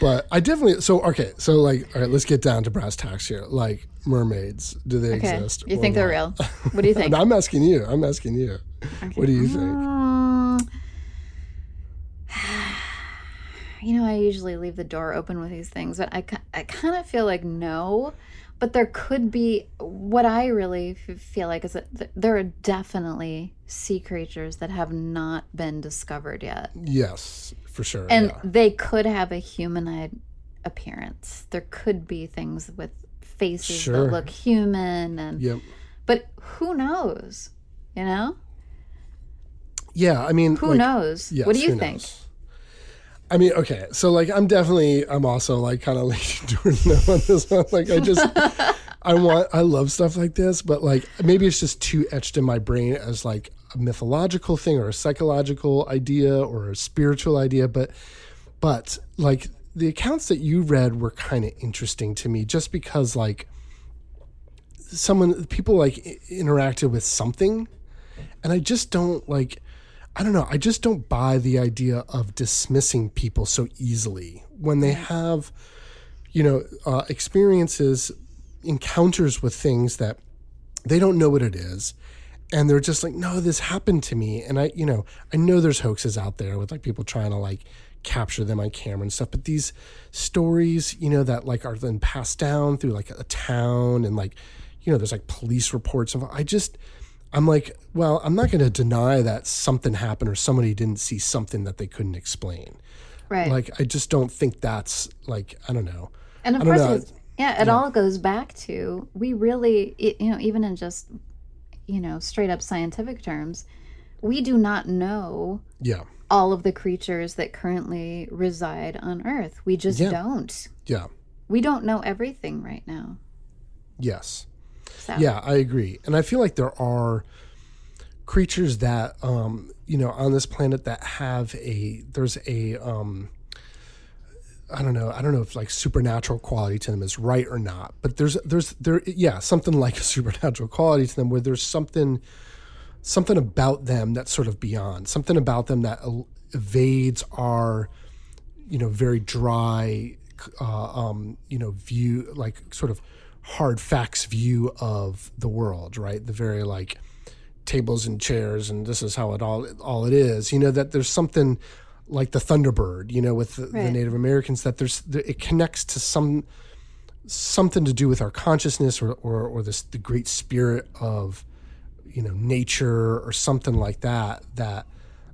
but i definitely so okay so like all right let's get down to brass tacks here like mermaids do they
Okay.
exist
You think they're
not?
real? What do you think?
I'm asking you i'm asking you Okay. what do you think
Mm. you know, I usually leave the door open with these things, but I, I kind of feel like no. But there could be what I really f- feel like is that th- there are definitely sea creatures that have not been discovered yet.
yes for sure
And
yeah.
they could have a humanoid appearance. There could be things with faces
Sure.
that look human and
yep
but who knows? You know?
yeah i mean
Who
like,
knows?
yes,
what do you think?
knows? I mean, okay, so like I'm definitely I'm also like kind of leaning towards no on this one. Like I just I want I love stuff like this, but like maybe it's just too etched in my brain as like a mythological thing or a psychological idea or a spiritual idea. But but like the accounts that you read were kind of interesting to me just because like someone people like interacted with something and I just don't like I don't know, I just don't buy the idea of dismissing people so easily. When they have you know uh, experiences encounters with things that they don't know what it is and they're just like no this happened to me. And I you know I know there's hoaxes out there with like people trying to like capture them on camera and stuff but these stories you know that like are then passed down through like a town and like you know there's like police reports of I just I'm like, well, I'm not going to deny that something happened or somebody didn't see something that they couldn't explain.
Right.
Like, I just don't think that's like, I don't know.
and of course,
know.
yeah, it all goes back to we really, it, you know, even in just, you know, straight up scientific terms, we do not know
Yeah.
all of the creatures that currently reside on Earth. We just
Yeah.
don't.
Yeah.
We don't know everything right now.
Yes.
So,
Yeah, I agree. And I feel like there are creatures that um, you know, on this planet that have a there's a um I don't know, I don't know if like supernatural quality to them is right or not, but there's there's there yeah, something like a supernatural quality to them where there's something something about them that's sort of beyond, something about them that evades our you know very dry uh, um, you know view like sort of hard facts view of the world right? The very like tables and chairs and this is how it all all it is. You know that there's something like the thunderbird you know with the, the native americans that there's it connects to some something to do with our consciousness or or, or this the great spirit of you know nature or something like that that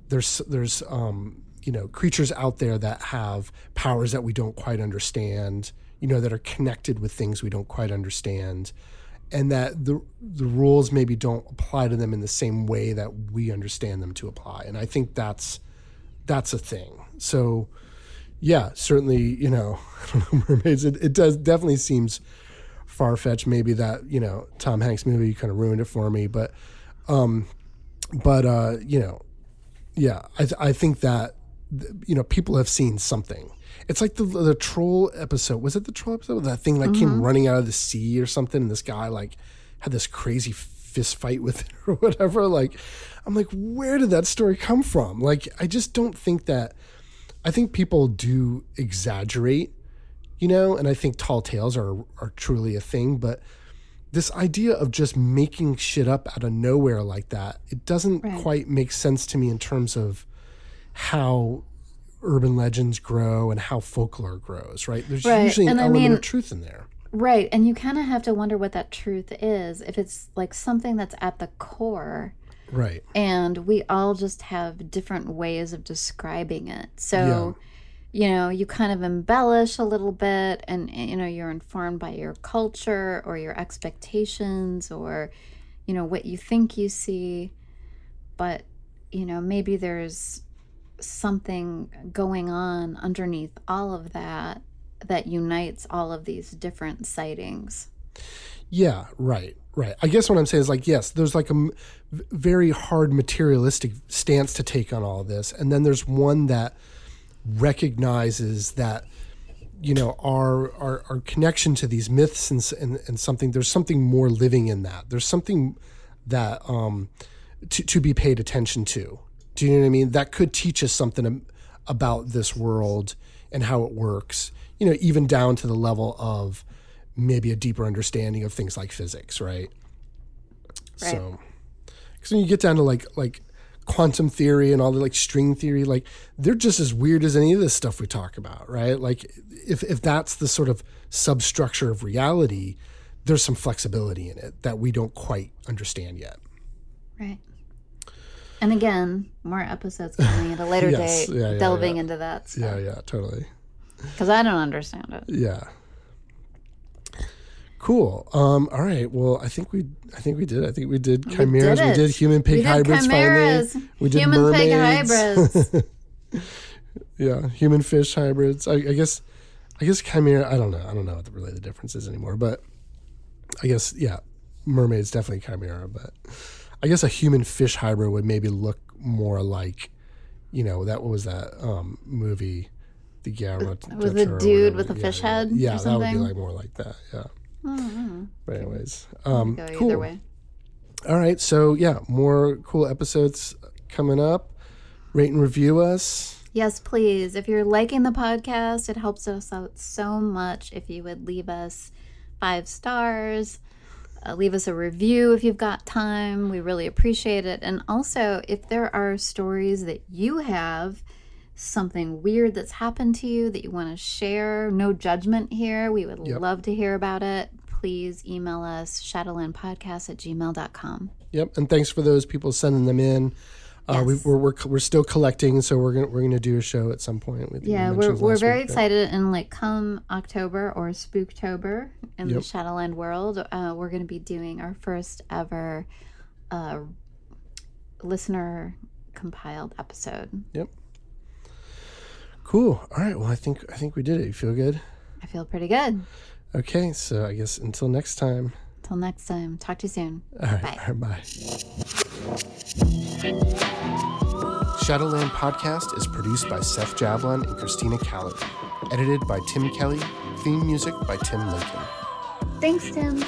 there's there's um you know creatures out there that have powers that we don't quite understand you know that are connected with things we don't quite understand and that the the rules maybe don't apply to them in the same way that we understand them to apply and i think that's that's a thing. So yeah certainly you know mermaids it, it does definitely seems far-fetched maybe that you know tom hanks movie kind of ruined it for me but um but uh you know yeah i i think that you know people have seen something it's like the the troll episode. Was it the troll episode? That thing like came mm-hmm. running out of the sea or something and this guy like had this crazy fist fight with it or whatever. Like i'm like where did that story come from? Like i just don't think that i think people do exaggerate you know and i think tall tales are are truly a thing but this idea of just making shit up out of nowhere like that it doesn't
Right.
quite make sense to me in terms of how urban legends grow and how folklore grows right there's
Right,
usually an
and I
element
mean-
of truth in there
Right. And you kind of have to wonder what that truth is. If it's like something that's at the core,
right
and we all just have different ways of describing it. So, you know, you kind of embellish a little bit, and, you know, you're informed by your culture or your expectations or, you know, what you think you see. But, you know, maybe there's something going on underneath all of that that unites all of these different sightings.
Yeah, right, right. I guess what I'm saying is like, yes, there's like a m- very hard materialistic stance to take on all this, and then there's one that recognizes that you know our our, our connection to these myths and, and and something. There's something more living in that. There's something that um to to be paid attention to. Do you know what I mean? That could teach us something about this world and how it works. You know, even down to the level of maybe a deeper understanding of things like physics, right?
Right.
So, because when you get down to like like quantum theory and all the like string theory, like they're just as weird as any of this stuff we talk about, right? Like if if that's the sort of substructure of reality, there's some flexibility in it that we don't quite understand yet.
Right. And again, more episodes coming at a later
Yes.
date,
Yeah, yeah,
delving
yeah.
into that
Yeah,
stuff.
yeah, totally.
Because I don't understand it.
Yeah. Cool. Um, all right. Well, I think we, I think we did. I think we did chimeras. We
it.
did human pig
We did
hybrids.
chimeras,
Finally, we did
human pig
mermaids.
hybrids.
yeah, human fish hybrids. I, I guess, I guess chimera. I don't know. I don't know what the, really the difference is anymore. But I guess yeah, mermaids definitely chimera. But I guess a human fish hybrid would maybe look more like, you know, that what was that um, movie, the Guillermo
Was
del
the dude with a
Yeah,
fish
yeah.
head or
Yeah, that would be like more like that. Yeah.
Mm-hmm.
But anyways, um,
Go
cool.
either way.
All right, so yeah, more cool episodes coming up. Rate and review us.
Yes, please. If you're liking the podcast, it helps us out so much if you would leave us five stars. Uh, leave us a review if you've got time. We really appreciate it. And also, if there are stories that you have, something weird that's happened to you that you want to share, no judgment here. We would
Yep.
love to hear about it. please email us shadowlandpodcast at gmail.com.
Yep, and thanks for those people sending them in. Uh, we,
Yes.
we're, we're we're still collecting, so we're gonna we're gonna do a show at some point. With
Yeah, we're, we're very
week, but-
excited. And like come October or Spooktober in the Shadowland world, uh, we're going to be doing our first ever uh, listener compiled episode. Yep.
Cool. All right. Well, I think I think we did it. You feel good?
I feel pretty good.
Okay. So I guess until next time.
Till next time, talk to you soon.
All right.
Bye.
All right, bye. Shadowland Podcast is produced by Seth Jablon and Christina Callard. Edited by Tim Kelly. Theme music by Tim Lincoln.
Thanks, Tim.